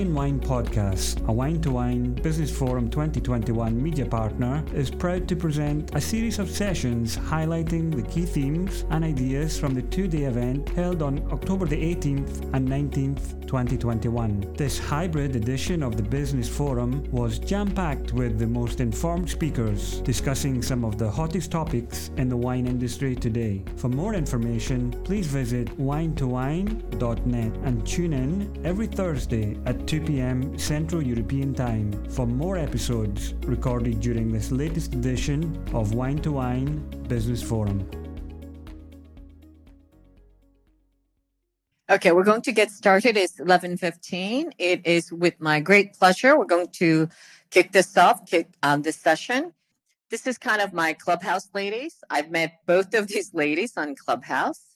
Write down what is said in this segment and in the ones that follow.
Italian Wine Podcast, a wine2wine Business Forum 2021 media partner, is proud to present a series of sessions highlighting the key themes and ideas from the two day event held on October the 18th and 19th, 2021. This hybrid edition of the Business Forum was jam packed with the most informed speakers discussing some of the hottest topics in the wine industry today. For more information, please visit wine2wine.net and tune in every Thursday at 2 p.m. Central European Time for more episodes recorded during this latest edition of wine2wine Business Forum. Okay, we're going to get started. It's 11:15. It is with my great pleasure. We're going to kick this off, kick um, this session. This is kind of my clubhouse ladies. I've met both of these ladies on Clubhouse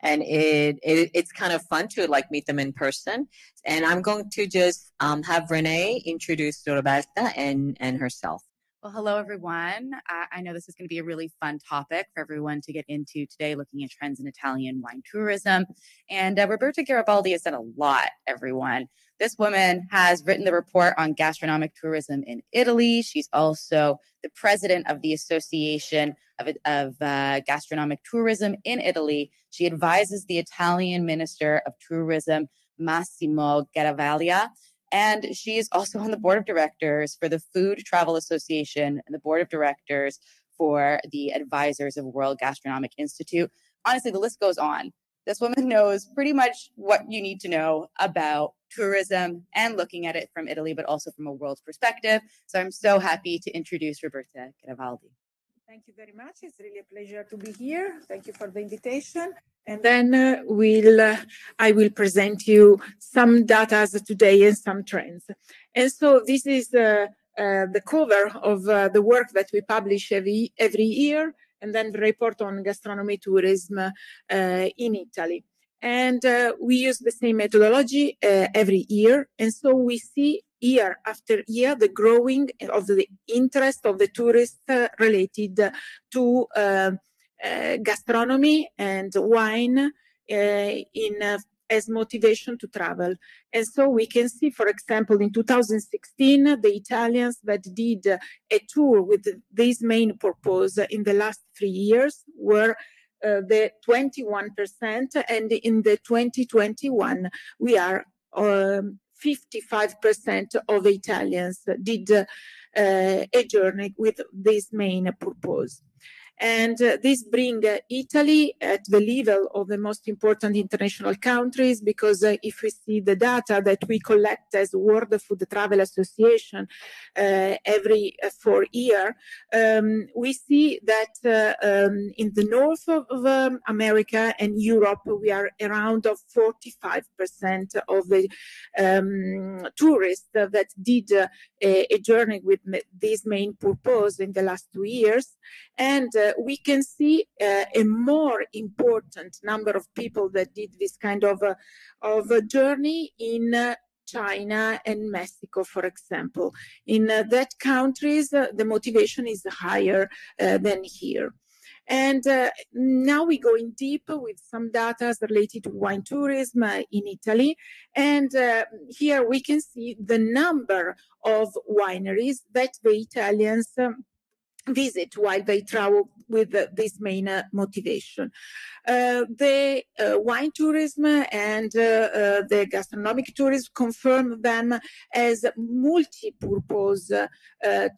and it, it, it's kind of fun to like meet them in person. And I'm going to just um, have Renee introduce Roberta and and herself. Well, hello, everyone. I, I know this is going to be a really fun topic for everyone to get into today, looking at trends in Italian wine tourism. And uh, Roberta Garibaldi has done a lot, everyone. This woman has written the report on gastronomic tourism in Italy. She's also the president of the Association of, of uh, Gastronomic Tourism in Italy. She advises the Italian Minister of Tourism, Massimo Garavaglia, and she is also on the board of directors for the Food Travel Association and the board of directors for the Advisors of World Gastronomic Institute. Honestly, the list goes on. This woman knows pretty much what you need to know about tourism and looking at it from Italy, but also from a world perspective. So I'm so happy to introduce Roberta Garibaldi. Thank you very much. It's really a pleasure to be here. Thank you for the invitation. And then uh, we'll, uh, I will present you some data today and some trends. And so this is uh, uh the cover of uh, the work that we publish every, every year, and then the report on gastronomy tourism uh, in Italy. And we use the same methodology every year. And so we see year after year the growing of the interest of the tourists related to uh, gastronomy and wine uh, in uh, as motivation to travel. And so we can see, for example, in 2016, the Italians that did a tour with this main purpose in the last three years were uh, the 21%, and in the 2021, we are um, 55% of Italians did uh, a journey with this main purpose. And uh, this brings uh, Italy at the level of the most important international countries because uh, if we see the data that we collect as World Food Travel Association uh, every uh, four year, um, we see that uh, um, in the north of um, America and Europe, we are around of 45% of the um, tourists that did a, a, journey with this main purpose in the last two years. And we can see uh, a more important number of people that did this kind of a, of a journey in uh, China and Mexico, for example. In uh, that countries, uh, the motivation is higher uh, than here. And uh, now we go in deep with some data related to wine tourism uh, in Italy. And uh, here we can see the number of wineries that the Italians um, visit while they travel with this main uh, motivation. Uh, the uh, wine tourism and the gastronomic tourism confirm them as multi-purpose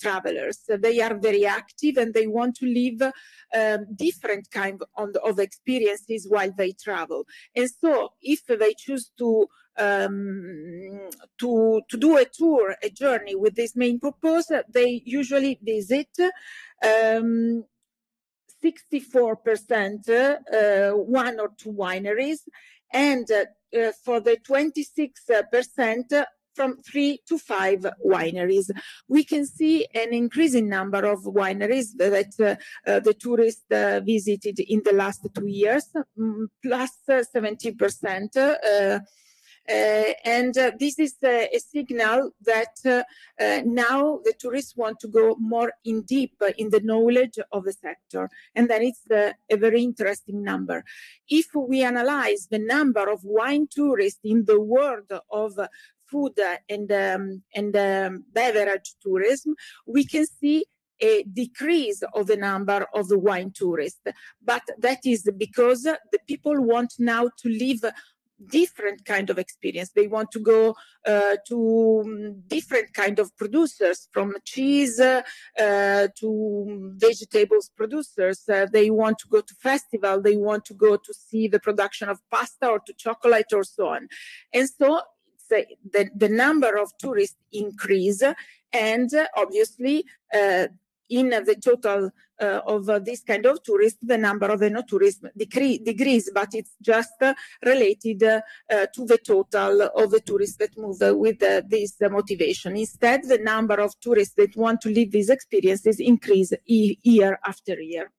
travelers. They are very active and they want to live um, different kind of, of experiences while they travel. And so if they choose to um, to to do a tour, a journey with this main purpose, they usually visit um, 64% uh, one or two wineries and for the 26% from three to five wineries. We can see an increasing number of wineries that uh, uh, the tourists uh, visited in the last two years, mm, plus 70%. Uh, and uh, this is uh, a signal that now the tourists want to go more in deep in the knowledge of the sector. And then it's a very interesting number. If we analyze the number of wine tourists in the world of food and um, and um, beverage tourism, we can see a decrease of the number of the wine tourists. But that is because the people want now to live different kind of experience. They want to go uh, to um, different kind of producers from cheese uh, to vegetables producers. Uh, they want to go to festival. They want to go to see the production of pasta or to chocolate or so on. And so the, the number of tourists increase and obviously uh, in the total uh, of uh, this kind of tourists, the number of enotourists decrease, decrease, but it's just uh, related uh, to the total of the tourists that move with this motivation. Instead, the number of tourists that want to live these experiences increase e- year after year.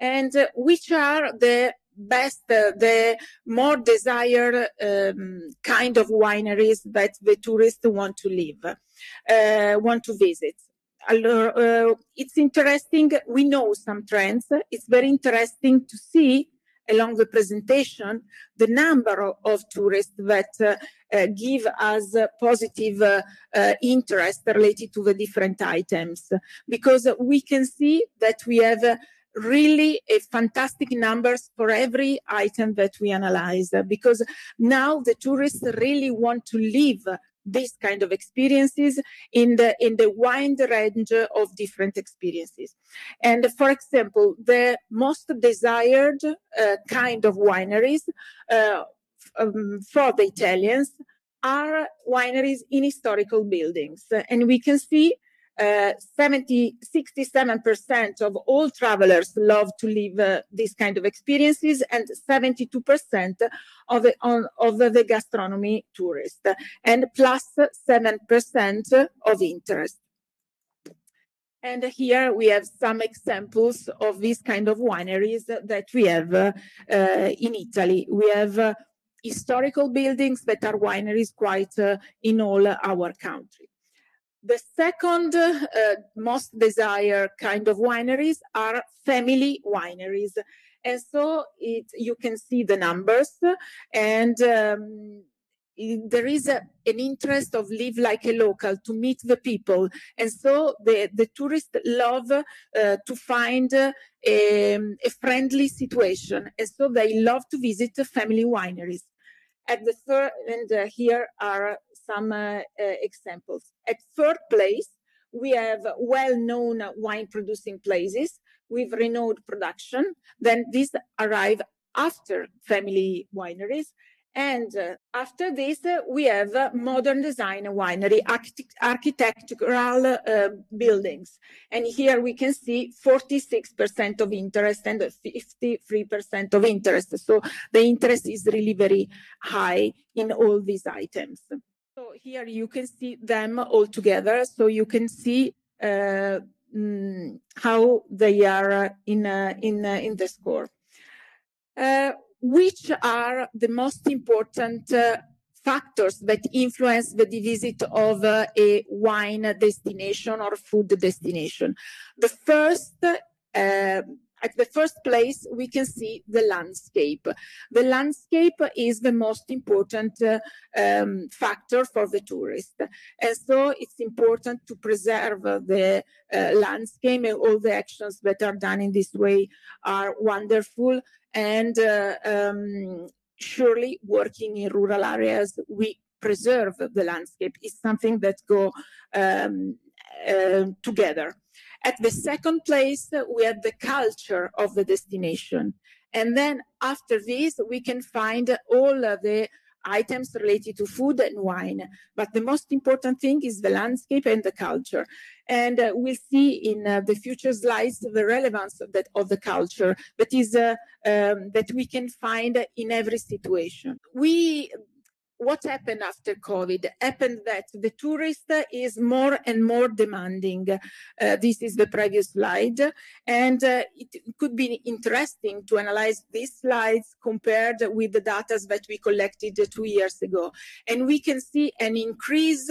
And uh, which are the best, uh, the more desired um, kind of wineries that the tourists want to live, want to visit? Uh, it's interesting. We know some trends. It's very interesting to see along the presentation the number of, tourists that uh, give us positive uh, interest related to the different items because we can see that we have really a fantastic numbers for every item that we analyze because now the tourists really want to live this kind of experiences in the in the wide range of different experiences. And for example the most desired uh, kind of wineries uh, um, for the italians are wineries in historical buildings. And we can see uh, 70, 67% of all travelers love to live uh, these kind of experiences and 72% of the, on, of the gastronomy tourists and plus 7% of interest. And here we have some examples of these kind of wineries that we have uh, in Italy. We have uh, historical buildings that are wineries quite uh, in all our country. The second uh, most desired kind of wineries are family wineries. And so it, you can see the numbers. And um, there is a, an interest of live like a local to meet the people. And so the, the tourists love uh, to find uh, a, a, friendly situation. And so they love to visit family wineries. At the third and uh, here are some uh, examples. At third place, we have well-known wine producing places with renowned production. Then these arrive after family wineries. And uh, after this, uh, we have uh, modern design winery, architect- architectural uh, buildings. And here we can see 46% of interest and 53% of interest. So the interest is really very high in all these items. So here you can see them all together. So you can see uh, mm, how they are in uh, in uh, in the score. Uh, which are the most important uh, factors that influence the visit of uh, a wine destination or food destination? The first at the first place, we can see the landscape. The landscape is the most important uh, um, factor for the tourist. And so it's important to preserve the uh, landscape and all the actions that are done in this way are wonderful. And uh, um, surely working in rural areas, we preserve the landscape is something that go um, uh, together. At the second place, we have the culture of the destination. And then after this, we can find all the items related to food and wine. But the most important thing is the landscape and the culture. And uh, we'll see in uh, the future slides the relevance of, that, of the culture that is uh, um, that we can find in every situation. We what happened after COVID happened that the tourist is more and more demanding. Uh, this is the previous slide. And uh, it could be interesting to analyze these slides compared with the data that we collected two years ago. And we can see an increase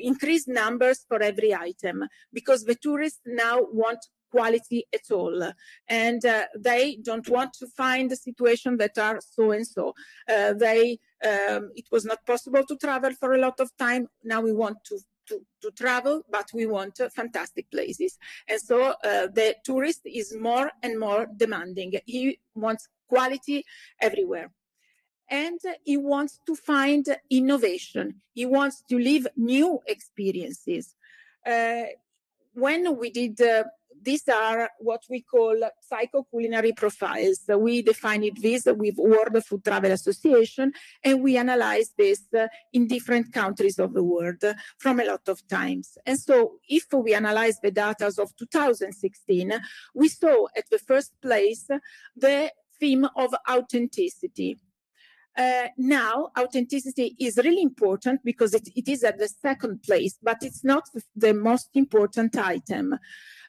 increased numbers for every item because the tourists now want quality at all. And uh, they don't want to find a situation that are so and so. Uh, they, um, it was not possible to travel for a lot of time. Now we want to to, to, travel, but we want uh, fantastic places. And so uh, the tourist is more and more demanding. He wants quality everywhere. And he wants to find innovation. He wants to live new experiences. Uh, when we did uh, these are what we call psycho-culinary profiles. We defined this with World Food Travel Association, and we analyze this in different countries of the world from a lot of times. And so if we analyze the data of 2016, we saw at the first place the theme of authenticity. Uh, now, authenticity is really important because it, it is at the second place, but it's not the most important item.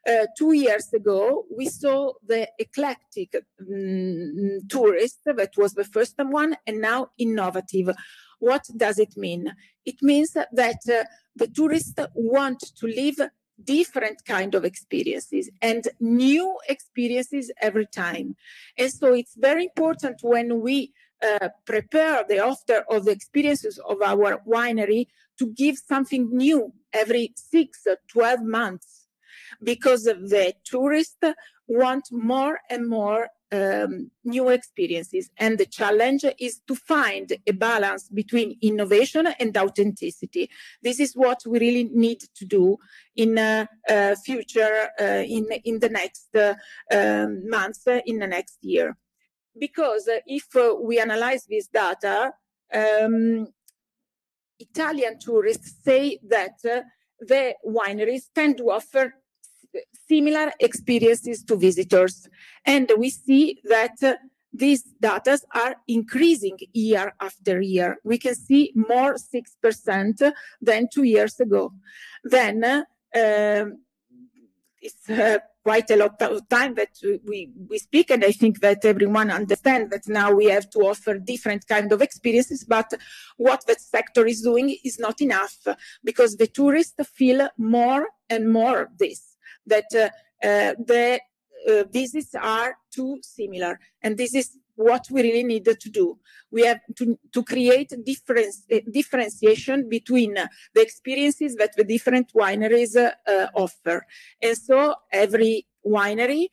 Uh, two years ago, we saw the eclectic um, tourist that was the first one, and now innovative. What does it mean? It means that uh, the tourists want to live different kind of experiences and new experiences every time. And so it's very important when we uh, prepare the offer of the experiences of our winery to give something new every six or 12 months because the tourists want more and more um, new experiences. And the challenge is to find a balance between innovation and authenticity. This is what we really need to do in uh, uh, future, uh, in, in the next uh, um, months, uh, in the next year. Because uh, if we analyze this data, um, Italian tourists say that the wineries tend to offer similar experiences to visitors. And we see that uh, these data are increasing year after year. We can see more 6% than two years ago. Then uh, um, it's uh, quite a lot of time that we, we speak, and I think that everyone understands that now we have to offer different kind of experiences, but what the sector is doing is not enough because the tourists feel more and more of this that uh, uh, the uh, visits are too similar. And this is what we really need to do. We have to, to create difference, differentiation between the experiences that the different wineries offer. And so every winery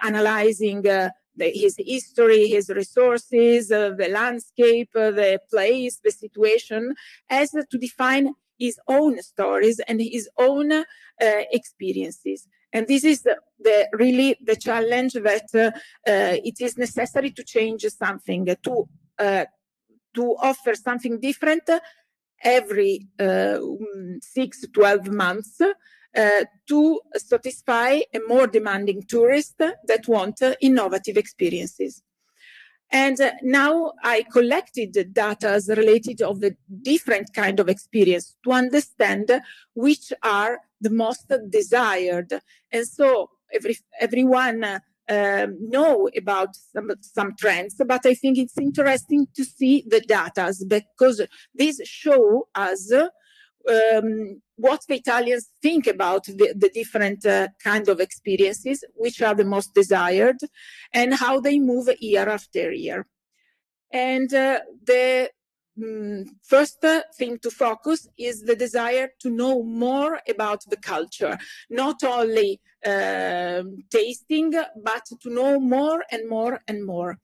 analyzing the, his history, his resources, uh, the landscape, uh, the place, the situation, has to define his own stories and his own uh, experiences. And this is the, the really the challenge that uh, uh, it is necessary to change something to uh, to offer something different every uh, six 12 months uh, to satisfy a more demanding tourist that want innovative experiences. And uh, now I collected the data related of the different kind of experience to understand which are the most desired. And so every, everyone uh, um, know about some, some trends, but I think it's interesting to see the data because these show us um, what the Italians think about the, the different uh, kind of experiences, which are the most desired, and how they move year after year. And uh, the um, first thing to focus is the desire to know more about the culture, not only uh, tasting, but to know more and more and more.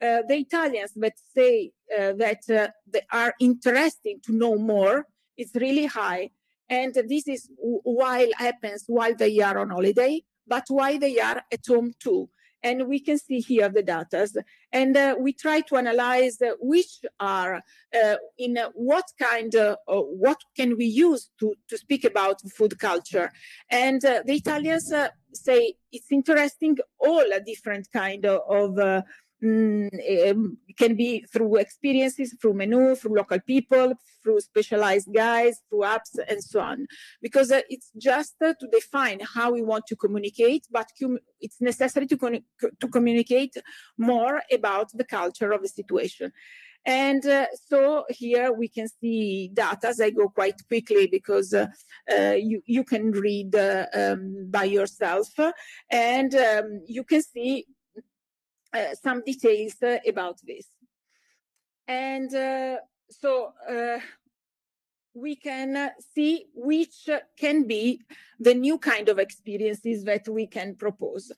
Uh, the Italians that say uh, that uh, they are interested to know more is really high. And this is while happens while they are on holiday, but while they are at home too. And we can see here the data. And uh, we try to analyze uh, which are uh, in what kind of what can we use to to speak about food culture. And the italians say it's interesting all a different kind of, of um, it can be through experiences, through menu, through local people, through specialized guides, through apps, and so on. Because uh, it's just uh, to define how we want to communicate, but com- it's necessary to, con- to communicate more about the culture of the situation. And uh, so here we can see data I go quite quickly because uh, uh, you, you can read uh, um, by yourself and um, you can see Uh, some details uh, about this. And uh, so uh, we can uh, see which can be the new kind of experiences that we can propose.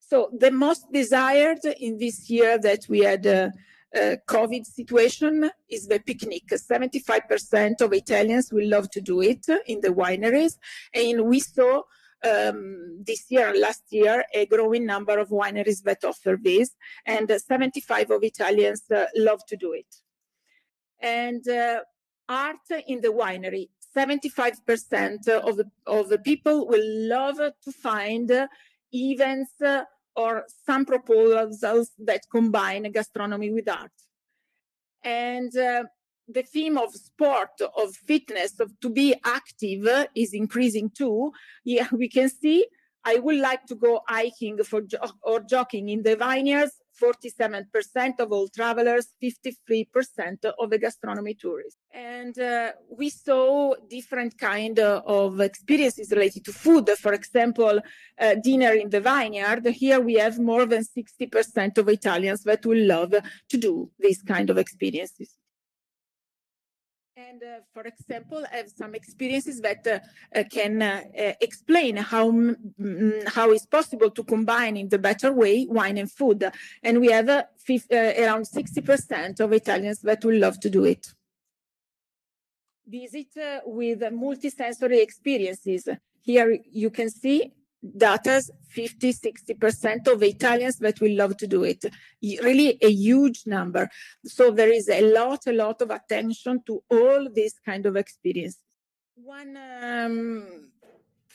So the most desired in this year that we had a COVID situation is the picnic. 75% of Italians will love to do it in the wineries. And we saw um, this year and last year a growing number of wineries that offer this, and 75 of Italians uh, love to do it. And uh, art in the winery. 75% of the, of the people will love to find uh, events uh, or some proposals that combine gastronomy with art. And uh, the theme of sport, of fitness, of to be active is increasing too. Yeah, we can see. I would like to go hiking for jo- or jogging in the vineyards. 47% of all travelers, 53% of the gastronomy tourists. And uh, we saw different kind of experiences related to food. For example, uh, dinner in the vineyard. Here we have more than 60% of Italians that will love to do these kind of experiences and uh, for example I have some experiences that uh, uh, can uh, uh, explain how mm, how it's possible to combine in the better way wine and food. And we have uh, around 60% of italians that will love to do it. Visit with multisensory experiences. Here you can see data 50 60% of italians that will love to do it. Really a huge number. So there is a lot a lot of attention to all these kind of experiences one um,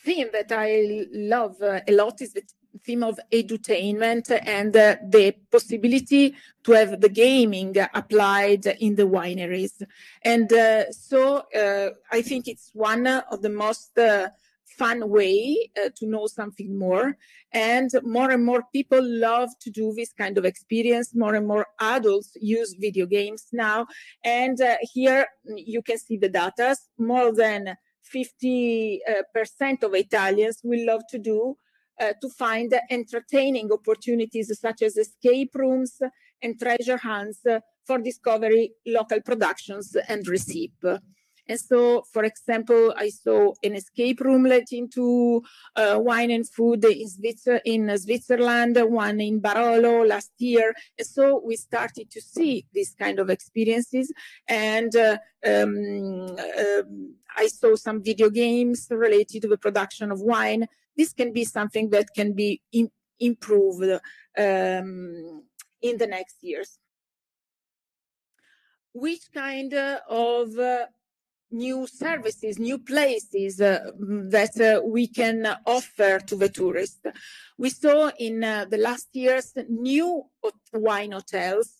theme that i love uh, a lot is the theme of edutainment and uh, the possibility to have the gaming applied in the wineries. And uh, so uh, i think it's one of the most uh, fun way uh, to know something more. And more and more people love to do this kind of experience. More and more adults use video games now. And uh, here you can see the data. More than 50% uh, of Italians will love to do uh, to find entertaining opportunities such as escape rooms and treasure hunts for discovery local productions and recipe. And so, for example, I saw an escape room let into uh, wine and food in, Switzer- in Switzerland, one in Barolo last year. And so we started to see these kind of experiences. And uh, um, uh, I saw some video games related to the production of wine. This can be something that can be in- improved um, in the next years which kind of uh, new services, new places uh, that uh, we can offer to the tourists. We saw in uh, the last years new wine hotels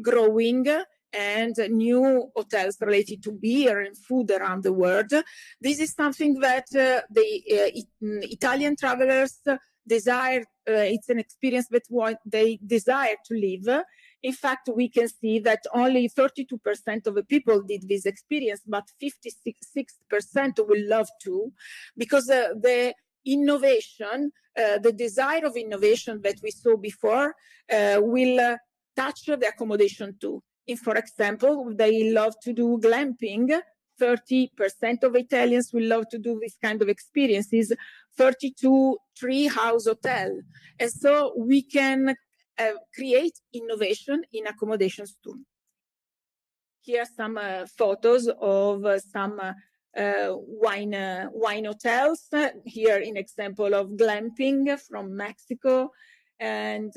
growing and new hotels related to beer and food around the world. This is something that uh, the uh, Italian travelers desire. Uh, it's an experience that they desire to live in fact, we can see that only 32% of the people did this experience, but 56% will love to, because uh, the innovation, uh, the desire of innovation that we saw before, uh, will uh, touch the accommodation too. If, for example, they love to do glamping, 30% of Italians will love to do this kind of experiences, 32 tree house hotel. And so we can uh, create innovation in accommodations too. Here are some uh, photos of uh, some uh, wine uh, wine hotels. here, an example of glamping from Mexico, and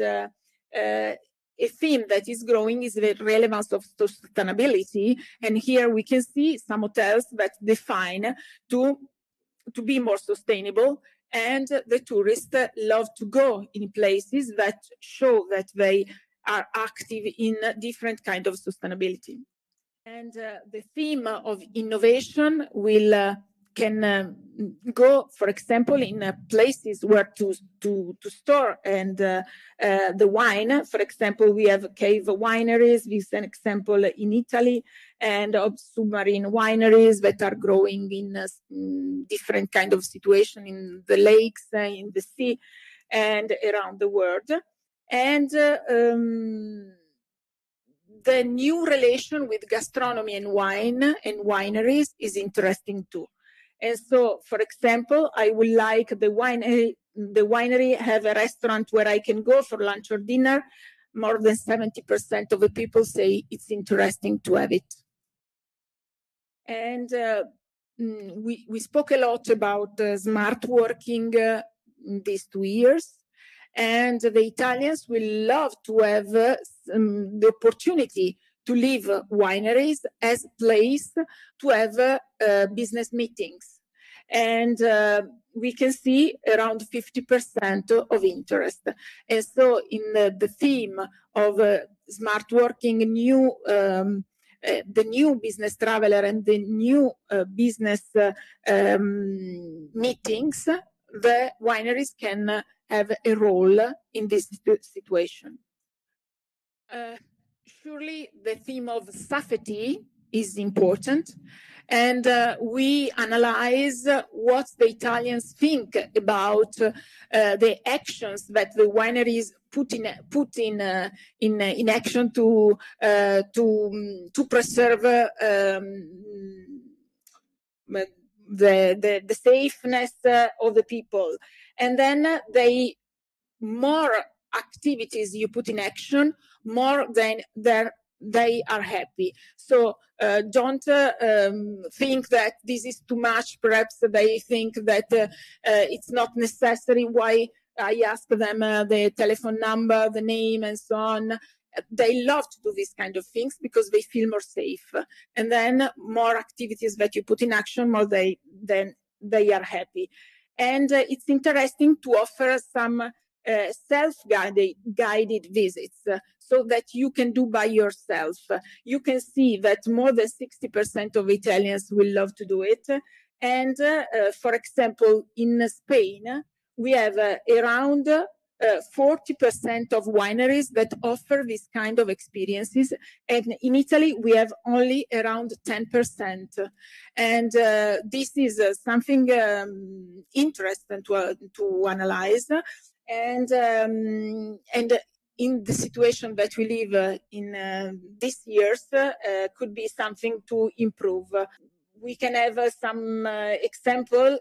a theme that is growing is the relevance of sustainability. And here we can see some hotels that define to, to be more sustainable. And the tourists love to go in places that show that they are active in different kind of sustainability. And uh, the theme of innovation will uh, can uh, go, for example, in uh, places where to to to store and uh, uh the wine. For example, we have cave wineries. This is an example in Italy, and of submarine wineries that are growing in, uh, different kind of situation in the lakes, uh, in the sea, and around the world. And um, the new relation with gastronomy and wine and wineries is interesting too. And so, for example, I would like the winery, the winery have a restaurant where I can go for lunch or dinner. More than 70% of the people say it's interesting to have it. And uh, mm, we, we spoke a lot about uh, smart working uh, these two years. And the Italians will love to have uh, um, the opportunity to leave wineries as place to have uh, business meetings. And uh, we can see around 50% of interest. And so, in the, the theme of uh, smart working, new um, uh, the new business traveler and the new uh, business uh, um, meetings, the wineries can have a role in this situation. Uh, surely the theme of safety is important. And uh, we analyze what the Italians think about uh, the actions that the wineries put in put in uh, in, uh, in action to uh, to to preserve um, the, the the safeness of the people, and then they more activities you put in action, more than they are happy. So uh, don't uh, um, think that this is too much. Perhaps they think that uh, uh it's not necessary. Why I ask them uh, the telephone number, the name, and so on. They love to do these kind of things because they feel more safe. And then more activities that you put in action, more they then they are happy. And uh, it's interesting to offer some uh, self-guided guided visits uh, so that you can do by yourself. You can see that more than 60% of Italians will love to do it. And uh, for example, in Spain, we have uh, around uh, 40% of wineries that offer this kind of experiences. And in Italy, we have only around 10%. And this is something um, interesting to, to analyze and um, and in the situation that we live uh, in uh, these years uh, could be something to improve. We can have uh, some uh, example.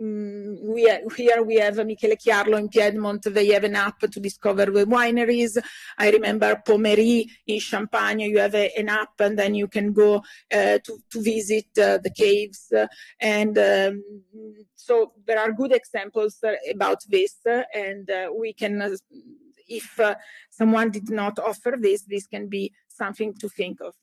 Mm, we here we have Michele Chiarlo in Piedmont. They have an app to discover the wineries. I remember Pommery in Champagne. You have a, an app, and then you can go uh, to to visit the caves and. Um, so there are good examples uh, about this, uh, and uh, we can, if someone did not offer this, this can be something to think of.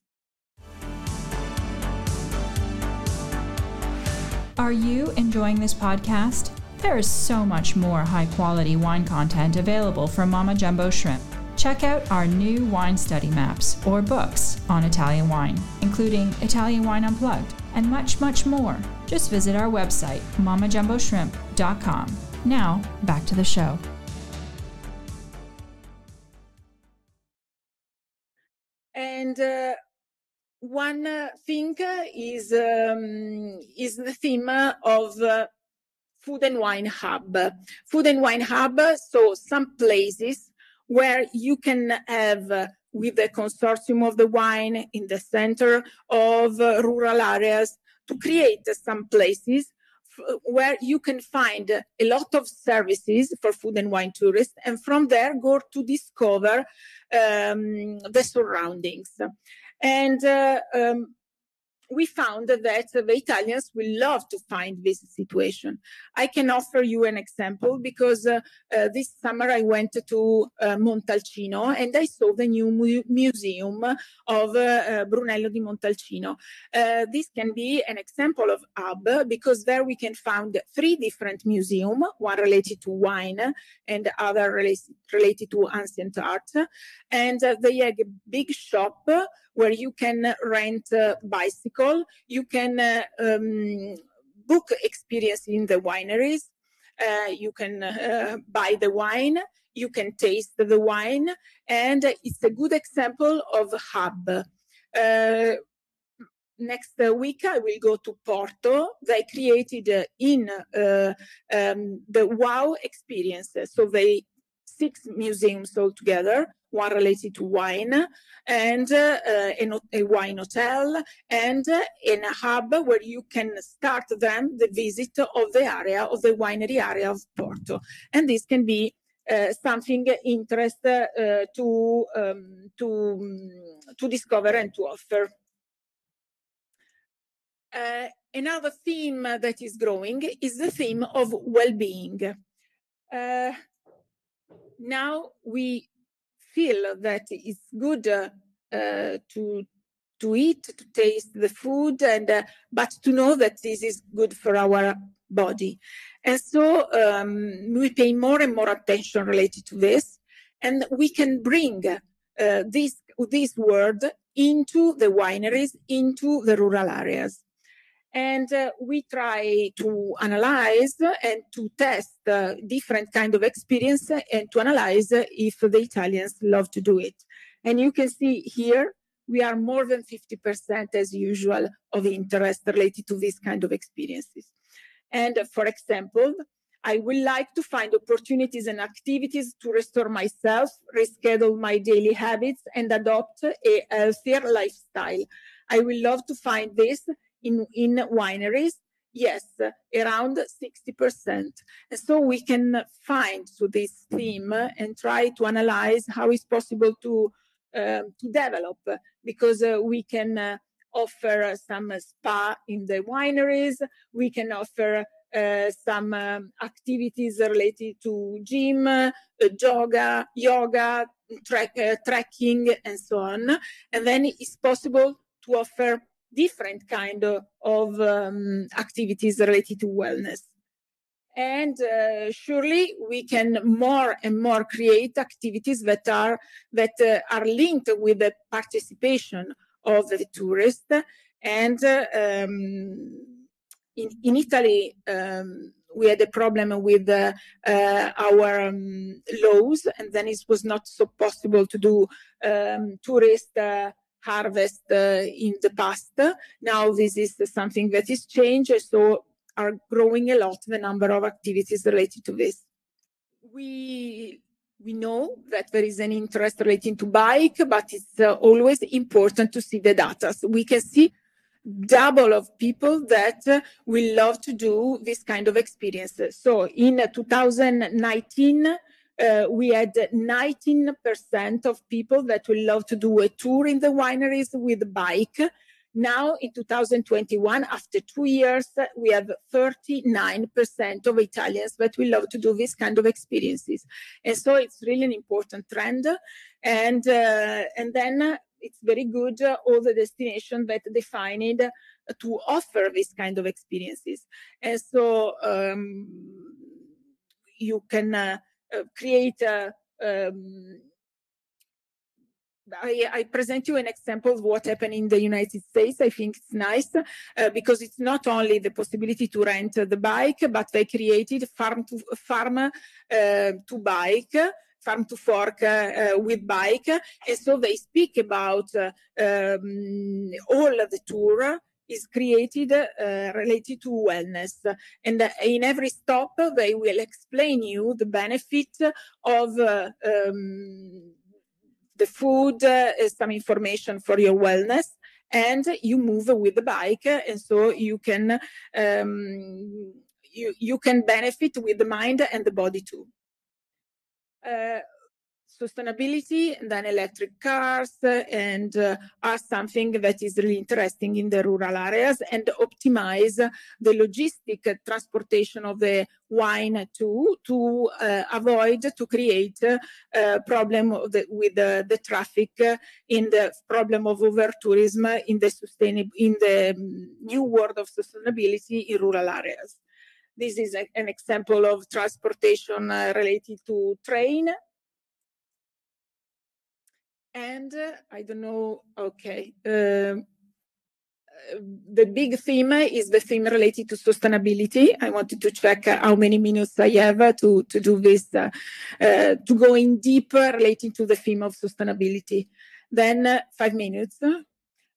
Are you enjoying this podcast? There is so much more high quality wine content available from Mama Jumbo Shrimp. Check out our new wine study maps or books on Italian wine, including Italian Wine Unplugged and much, much more. Just visit our website, mamajumboshrimp.com. Now, back to the show. And uh, one uh, thing is um, is the theme of uh, food and wine hub. Food and wine hub. So some places where you can have uh, with the consortium of the wine in the center of uh, rural areas to create some places where you can find a lot of services for food and wine tourists and from there go to discover um, the surroundings and uh, um, we found that the Italians will love to find this situation. I can offer you an example because uh, uh, this summer I went to uh, Montalcino and I saw the new mu- museum of uh, uh, Brunello di Montalcino. Uh, this can be an example of hub because there we can find three different museums, one related to wine and the other related, to ancient art. And they have a big shop where you can rent a bicycle, you can uh, um, book experience in the wineries, uh, you can uh, buy the wine, you can taste the wine, and it's a good example of hub. Uh, next week I will go to Porto. They created uh, in uh, um, the WOW experiences. So they six museums altogether one related to wine and uh, a, a, wine hotel and uh, in a hub where you can start then the visit of the area of the winery area of Porto. And this can be uh, something interest uh, to um, to um, to discover and to offer. Uh, another theme that is growing is the theme of well-being. Uh, now we feel that it's good uh, uh, to to eat, to taste the food, and uh, but to know that this is good for our body. And so um, we pay more and more attention related to this, and we can bring uh, this this word into the wineries, into the rural areas and uh, we try to analyze and to test uh, different kind of experience and to analyze if the Italians love to do it. And you can see here we are more than 50% as usual of interest related to this kind of experiences. And uh, for example, I would like to find opportunities and activities to restore myself, reschedule my daily habits, and adopt a healthier lifestyle. I will love to find this in, in wineries, yes, around 60%. And so we can find to this theme and try to analyze how it's possible to, uh, to develop because uh, we can uh, offer some spa in the wineries, we can offer uh, some um, activities related to gym, uh, yoga, yoga, track, uh, trekking, and so on. And then it's possible to offer different kind of, um, activities related to wellness. And uh, surely we can more and more create activities that are that uh, are linked with the participation of the tourist and uh, um, in, in italy um, we had a problem with uh, uh, our um, laws and then it was not so possible to do um, tourist uh, harvest uh, in the past. Now this is something that is changed, so are growing a lot the number of activities related to this. We we know that there is an interest relating to bike, but it's uh, always important to see the data. So we can see double of people that uh, will love to do this kind of experiences. So in 2019, uh, we had 19% of people that will love to do a tour in the wineries with a bike. Now, in 2021, after two years, we have 39% of Italians that will love to do this kind of experiences. And so it's really an important trend. And, uh, and then it's very good, uh, all the destinations that defined to offer this kind of experiences. And so um, you can uh, create a um, I, I, present you an example of what happened in the United States. I think it's nice uh, because it's not only the possibility to rent the bike, but they created farm to farm uh, to bike, farm to fork uh, with bike, and so they speak about uh, um, all the tour is created uh, related to wellness. And uh, in every stop, they will explain you the benefit of uh, um, the food, uh, some information for your wellness. And you move with the bike, and so you can um, you you can benefit with the mind and the body too. Uh, sustainability and then electric cars and uh, are something that is really interesting in the rural areas and optimize the logistic transportation of the wine too to uh, avoid to create a uh, problem the, with the, the traffic in the problem of over tourism in the sustainable in the new world of sustainability in rural areas. This is a, an example of transportation uh, related to train and uh, I don't know, okay. Uh, the big theme is the theme related to sustainability. I wanted to check how many minutes I have to, to do this, uh, uh, to go in deeper relating to the theme of sustainability. Then uh, five minutes.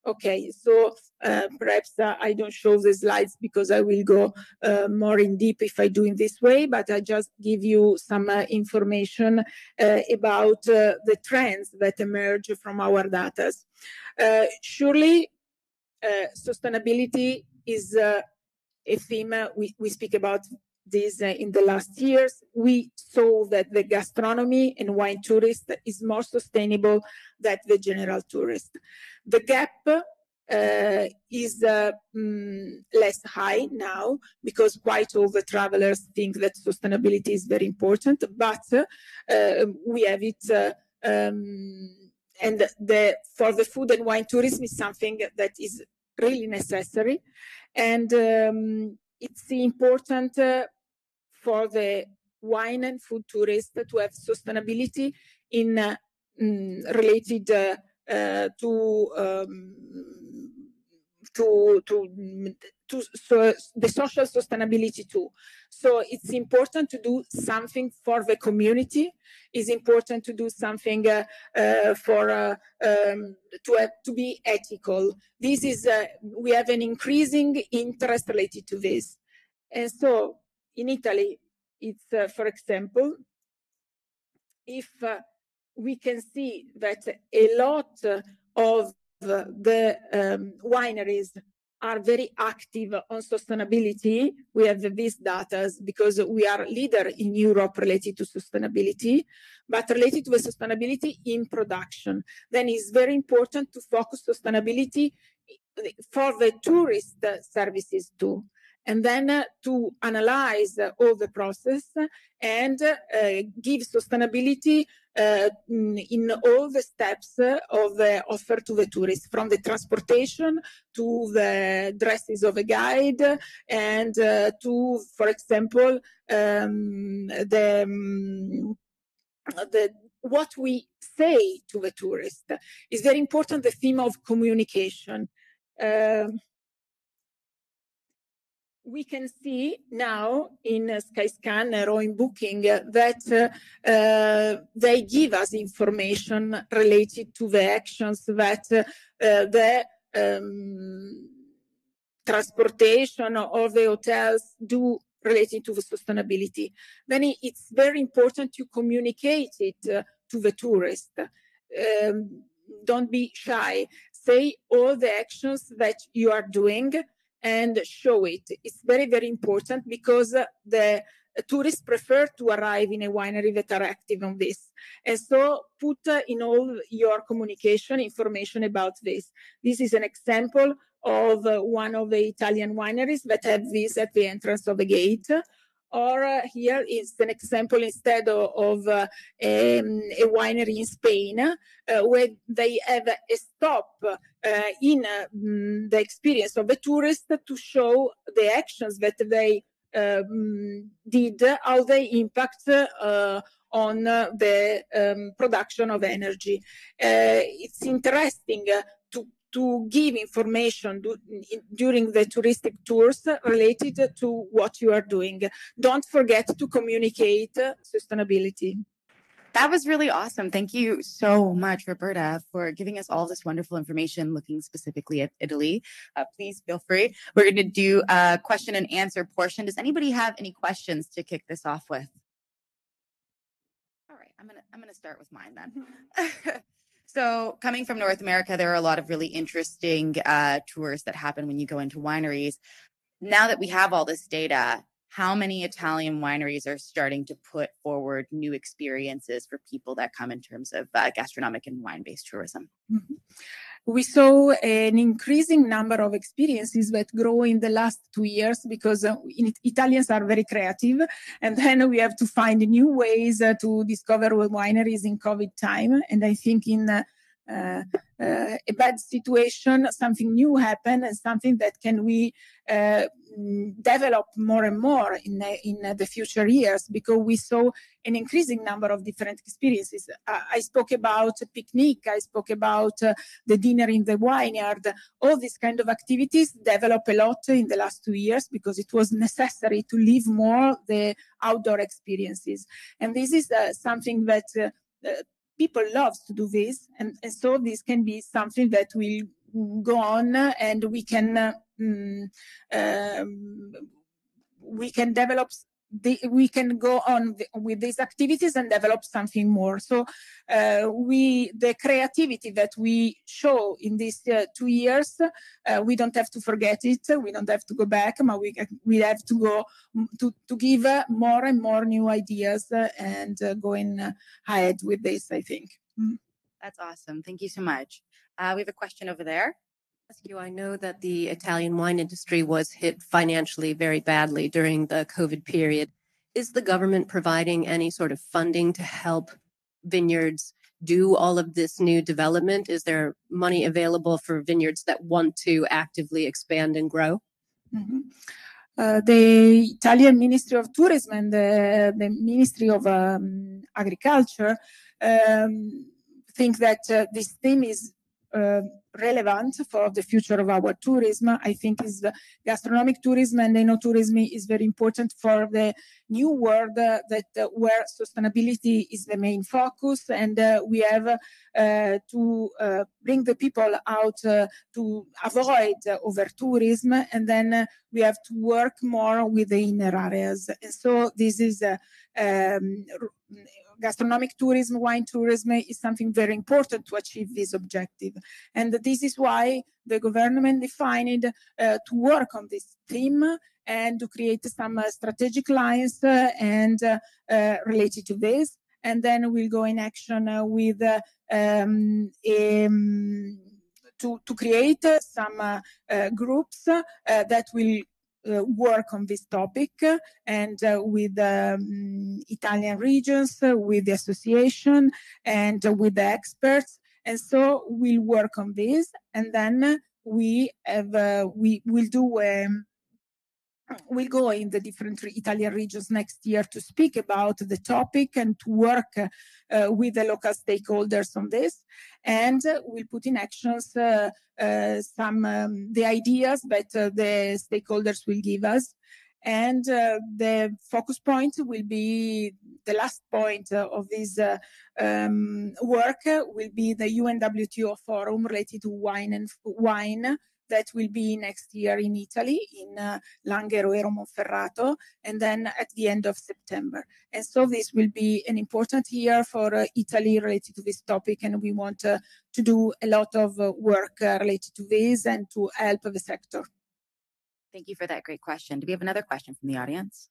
Okay, so uh, perhaps uh, I don't show the slides because I will go uh, more in deep if I do in this way, but I just give you some uh, information uh, about the trends that emerge from our data. surely, sustainability is a theme we, we speak about this in the last years, we saw that the gastronomy and wine tourist is more sustainable than the general tourist. The gap uh, is uh, mm, less high now because quite all the travelers think that sustainability is very important, but uh, we have it. Uh, um, and the, for the food and wine tourism is something that is really necessary. And um, it's important uh, for the wine and food tourists to have sustainability in uh, mm, related to um, to to to so the social sustainability too. So it's important to do something for the community. It's important to do something uh, uh, for uh, um, to uh, to be ethical. This is uh, we have an increasing interest related to this, and so in Italy, it's, uh, for example, if we can see that a lot of the um, wineries are very active on sustainability. We have these data because we are leader in Europe related to sustainability, but related to the sustainability in production. Then it's very important to focus sustainability for the tourist services too and then uh, to analyze uh, all the process and uh, give sustainability uh, in all the steps of the offer to the tourist, from the transportation to the dresses of a guide and uh, to, for example, um, the, um, the what we say to the tourist is very important. The theme of communication. Uh, we can see now in Skyscanner or in Booking that uh, they give us information related to the actions that uh, the um, transportation or the hotels do related to the sustainability. Then it's very important to communicate it uh, to the tourist. Um, don't be shy. Say all the actions that you are doing and show it. It's very, very important because the tourists prefer to arrive in a winery that are active on this. And so put in all your communication information about this. This is an example of one of the Italian wineries that have this at the entrance of the gate or uh, here is an example instead of, of uh, a, a, winery in Spain uh, where they have a stop uh, in um, the experience of the tourist to show the actions that they um, did, how they impact uh, on the um, production of energy. it's interesting to give information do, during the touristic tours related to what you are doing. Don't forget to communicate sustainability. That was really awesome. Thank you so much, Roberta, for giving us all this wonderful information looking specifically at Italy. Uh, please feel free. We're going to do a question and answer portion. Does anybody have any questions to kick this off with? All right, I'm gonna I'm gonna start with mine then. So, coming from North America, there are a lot of really interesting uh, tours that happen when you go into wineries. Now that we have all this data, how many Italian wineries are starting to put forward new experiences for people that come in terms of uh, gastronomic and wine based tourism? Mm-hmm. We saw an increasing number of experiences that grow in the last two years because uh, Italians are very creative, and then we have to find new ways uh, to discover wineries in COVID time. And I think in uh, uh, uh, a bad situation, something new happen, and something that can we uh, develop more and more in in the future years because we saw an increasing number of different experiences. I spoke about a picnic. I spoke about the dinner in the vineyard. All these kind of activities develop a lot in the last two years because it was necessary to live more the outdoor experiences, and this is uh, something that uh, people love to do this and, and, so this can be something that will go on and we can uh, um, we can develop the, we can go on with these activities and develop something more. So uh, we the creativity that we show in these uh, two years, uh, we don't have to forget it. We don't have to go back, but we we have to go to to give uh, more and more new ideas uh, and uh, going ahead with this. I think. Mm. That's awesome. Thank you so much. we have a question over there ask you I know that the Italian wine industry was hit financially very badly during the COVID period. Is the government providing any sort of funding to help vineyards do all of this new development? Is there money available for vineyards that want to actively expand and grow? Mm-hmm. Uh, the Italian Ministry of Tourism and the, the Ministry of um, Agriculture um, think that uh, this theme is uh, relevant for the future of our tourism. I think is the gastronomic tourism and enoturism is very important for the new world uh, that uh, where sustainability is the main focus, and uh, we have uh, to bring the people out to avoid over tourism, and then we have to work more with the inner areas. And so this is. Um, gastronomic tourism, wine tourism is something very important to achieve this objective. And this is why the government defined uh, to work on this theme and to create some uh, strategic lines uh, and uh, uh, related to this. And then we'll go in action uh, with um, um, to, to create some groups that will work on this topic and uh, with um, Italian regions, uh, with the association, and with the experts. And so we'll work on this, and then we have we will do. Um, we'll go in the different Italian regions next year to speak about the topic and to work uh, with the local stakeholders on this. And uh, we'll put in actions uh, uh some um, the ideas that uh, the stakeholders will give us. And uh, the focus point will be the last point of this um, work will be the UNWTO forum related to wine and wine that will be next year in Italy, in uh, Langhe Monferrato, and then at the end of September. And so this will be an important year for uh, Italy related to this topic, and we want uh, to do a lot of uh, work uh, related to this and to help the sector. Thank you for that great question. Do we have another question from the audience?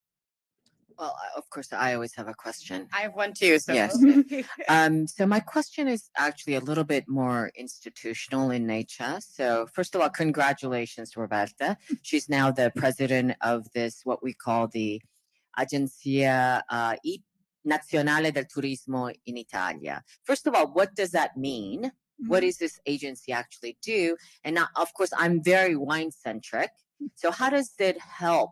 Well, of course, I always have a question. I have one too. So yes. um, so my question is actually a little bit more institutional in nature. So first of all, congratulations, Roberta. She's now the president of this what we call the Agenzia uh, Nazionale del Turismo in Italia. First of all, what does that mean? Mm-hmm. What does this agency actually do? And now, of course, I'm very wine centric. So how does it help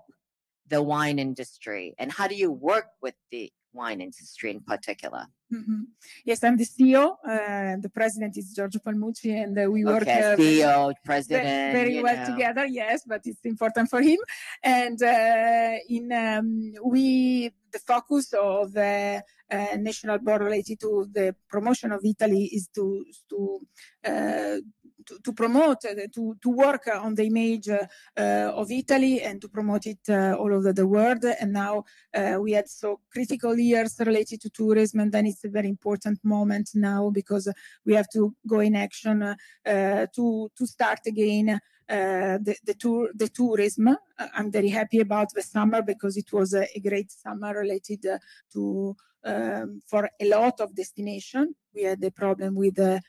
the wine industry and how do you work with the wine industry in particular? Mm-hmm. Yes, I'm the CEO. Uh, the president is Giorgio Palmucci, and uh, we work okay, uh, CEO, president, very well know. together. Yes, but it's important for him. And uh, in um, we, the focus of the uh, national board related to the promotion of Italy is to to uh, to, to, promote, uh, to, to work on the image uh, of Italy and to promote it all over the world. And now we had so critical years related to tourism, and then it's a very important moment now because we have to go in action to to start again uh, the, the tour the tourism uh, i'm very happy about the summer because it was a, a great summer related uh, to um, for a lot of destination we had a problem with the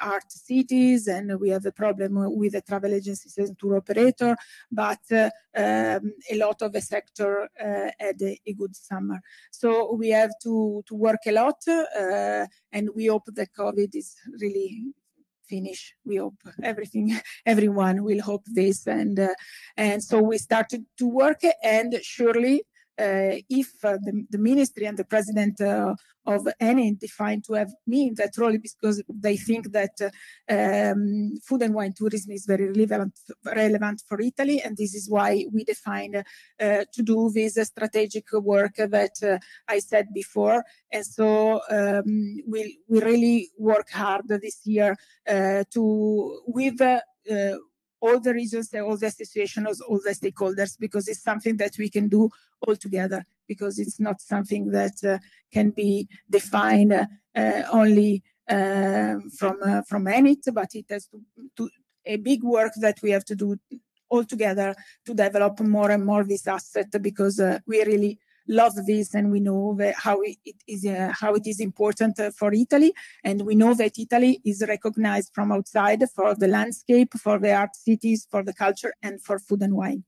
art cities and we have a problem with the travel agencies and tour operator but um, a lot of the sector had a, a, good summer so we have to to work a lot and we hope that covid is really finish. We hope everything, everyone will hope this, and uh, and so we started to work, and surely uh, if uh, the, the, ministry and the president uh, of Enit define to have me in that role because they think that um, food and wine tourism is very relevant, relevant for Italy, and this is why we define uh, to do this strategic work that uh, I said before. And so um, we we really work hard this year uh, to with all the regions, all the associations, all the stakeholders, because it's something that we can do all together, because it's not something that uh, can be defined uh, only uh, from uh, from Enit, but it has to, to, a big work that we have to do all together to develop more and more this asset, because uh, we really love this and we know how it is uh, how it is important uh, for Italy. And we know that Italy is recognized from outside for the landscape for the art cities for the culture and for food and wine.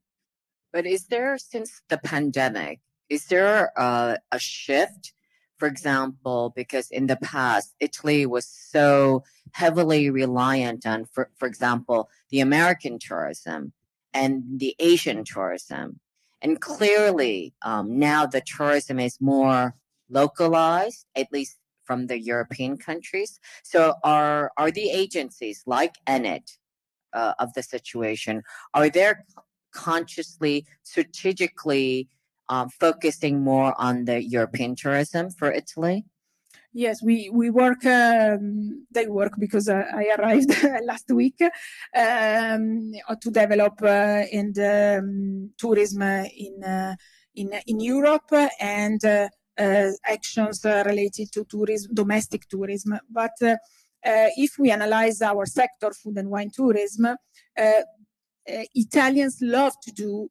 But is there since the pandemic is there a, a shift? For example, because in the past, Italy was so heavily reliant on, for, for example, the American tourism and the Asian tourism. And clearly, um, now the tourism is more localized, at least from the European countries. So, are are the agencies like Enit uh, of the situation are they consciously, strategically um, focusing more on the European tourism for Italy? Yes, we we work. Um, they work because uh, I arrived last week um, to develop uh, in um, tourism in uh, in in Europe and uh, uh, actions uh, related to tourism, domestic tourism. But if we analyze our sector, food and wine tourism, Italians love to do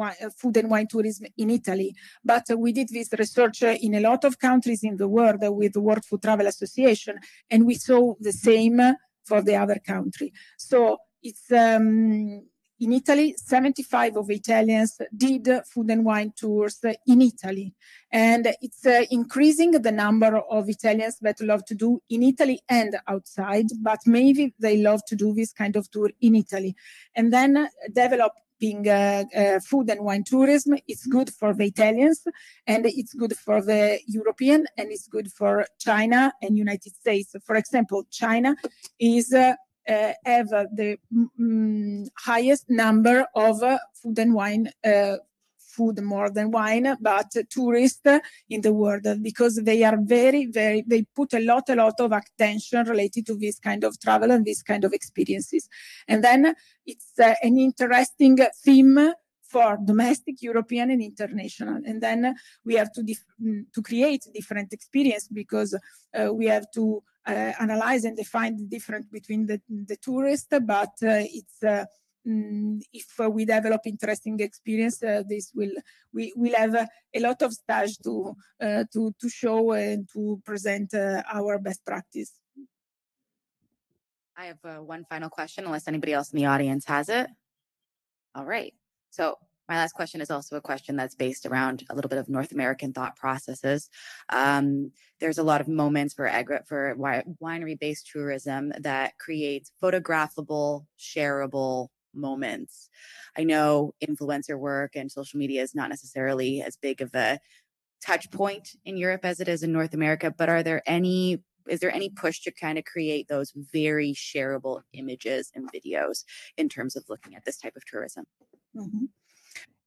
uh, food and wine tourism in Italy. But uh, we did this research uh, in a lot of countries in the world with the World Food Travel Association, and we saw the same for the other country. So it's um, in Italy, 75 of Italians did food and wine tours in Italy. And it's uh, increasing the number of Italians that love to do in Italy and outside, but maybe they love to do this kind of tour in Italy. And then develop developing uh, uh, food and wine tourism. It's good for the Italians and it's good for the European and it's good for China and United States. For example, China is uh, uh, have the mm, highest number of uh, food and wine uh, food more than wine, but tourists in the world because they are very, very, they put a lot, a lot of attention related to this kind of travel and this kind of experiences. And then it's uh, an interesting theme for domestic, European, and international. And then we have to dif- mm, to create different experience because uh, we have to uh, analyze and define the difference between the, the tourist, but uh, it's Mm, if uh, we develop interesting experience, uh, this will we will have uh, a lot of stage to uh, to to show and to present uh, our best practice. I have uh, one final question, unless anybody else in the audience has it. All right. So my last question is also a question that's based around a little bit of North American thought processes. Um, there's a lot of moments for agri- for winery based tourism that creates photographable, shareable moments. I know influencer work and social media is not necessarily as big of a touch point in Europe as it is in North America, but are there any is there any push to kind of create those very shareable images and videos in terms of looking at this type of tourism? Mm-hmm.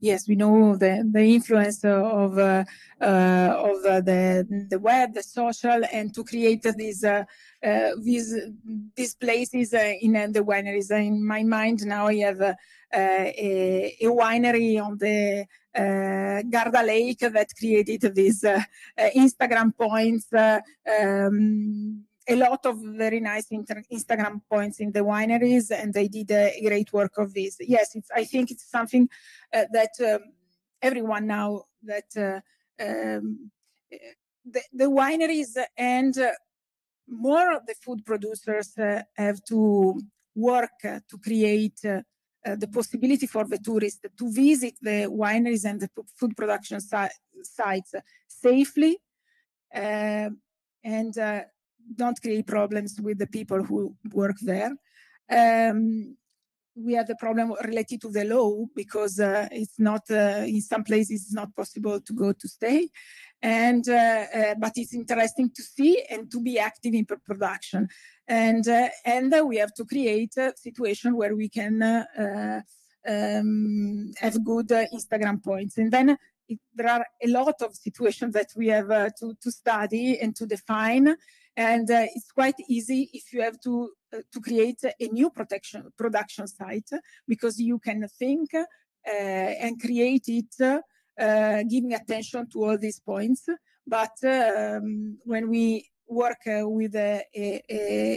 Yes, we know the, the influence of uh, uh, of uh, the the web, the social, and to create these uh, uh these these places uh, in the wineries. In my mind now, I have a, a, winery on the Garda Lake that created these Instagram points. Um, a lot of very nice inter- Instagram points in the wineries, and they did a great work of this. Yes, I think it's something uh, that um, everyone now that uh, um, the, the, vineries and uh, more of the food producers uh, have to work uh, to create uh, the possibility for the tourists to visit the wineries and the food production si- sites safely and don't create problems with the people who work there. Um, we have the problem related to the law because uh, it's not uh, in some places it's not possible to go to stay. And uh, uh but it's interesting to see and to be active in production. And uh, and we have to create a situation where we can uh, um, have good instagram points. And then it, there are a lot of situations that we have to, to study and to define and uh, it's quite easy if you have to uh, to create a new protection production site because you can think uh, and create it uh, giving attention to all these points but um, when we work uh, with a, a,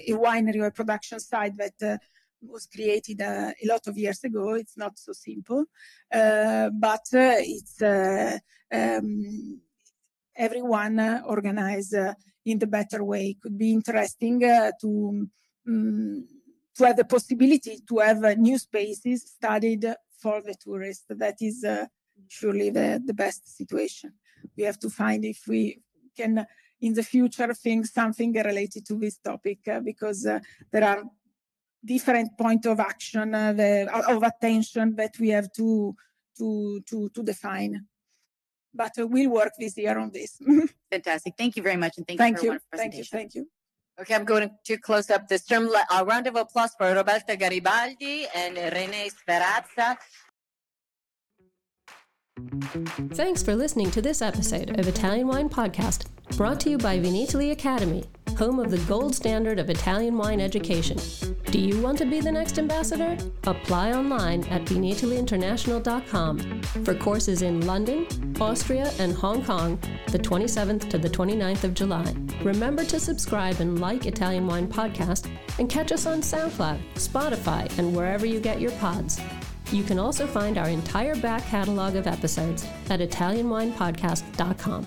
a, winery or a production site that uh, was created a lot of years ago. It's not so simple, but it's um, everyone organized in the better way. It could be interesting uh, to um, to have the possibility to have uh, new spaces studied for the tourists. That is uh, surely the, the best situation. We have to find if we can in the future think something related to this topic uh, because uh, there are different point of action uh, the, of attention that we have to to to to define but uh, we'll work this year on this. Fantastic. Thank you very much. And thank, thank you you. Thank you. Thank you. Okay, I'm going to close up this term. A round of applause for Roberta Garibaldi and Renee Sferazza. Thanks for listening to this episode of Italian Wine Podcast, brought to you by Vinitaly Academy, home of the gold standard of Italian wine education. Do you want to be the next ambassador? Apply online at vinitalyinternational.com for courses in London, Austria, and Hong Kong the 27th to the 29th of July. Remember to subscribe and like Italian Wine Podcast and catch us on SoundCloud, Spotify, and wherever you get your pods. You can also find our entire back catalog of episodes at ItalianWinePodcast.com.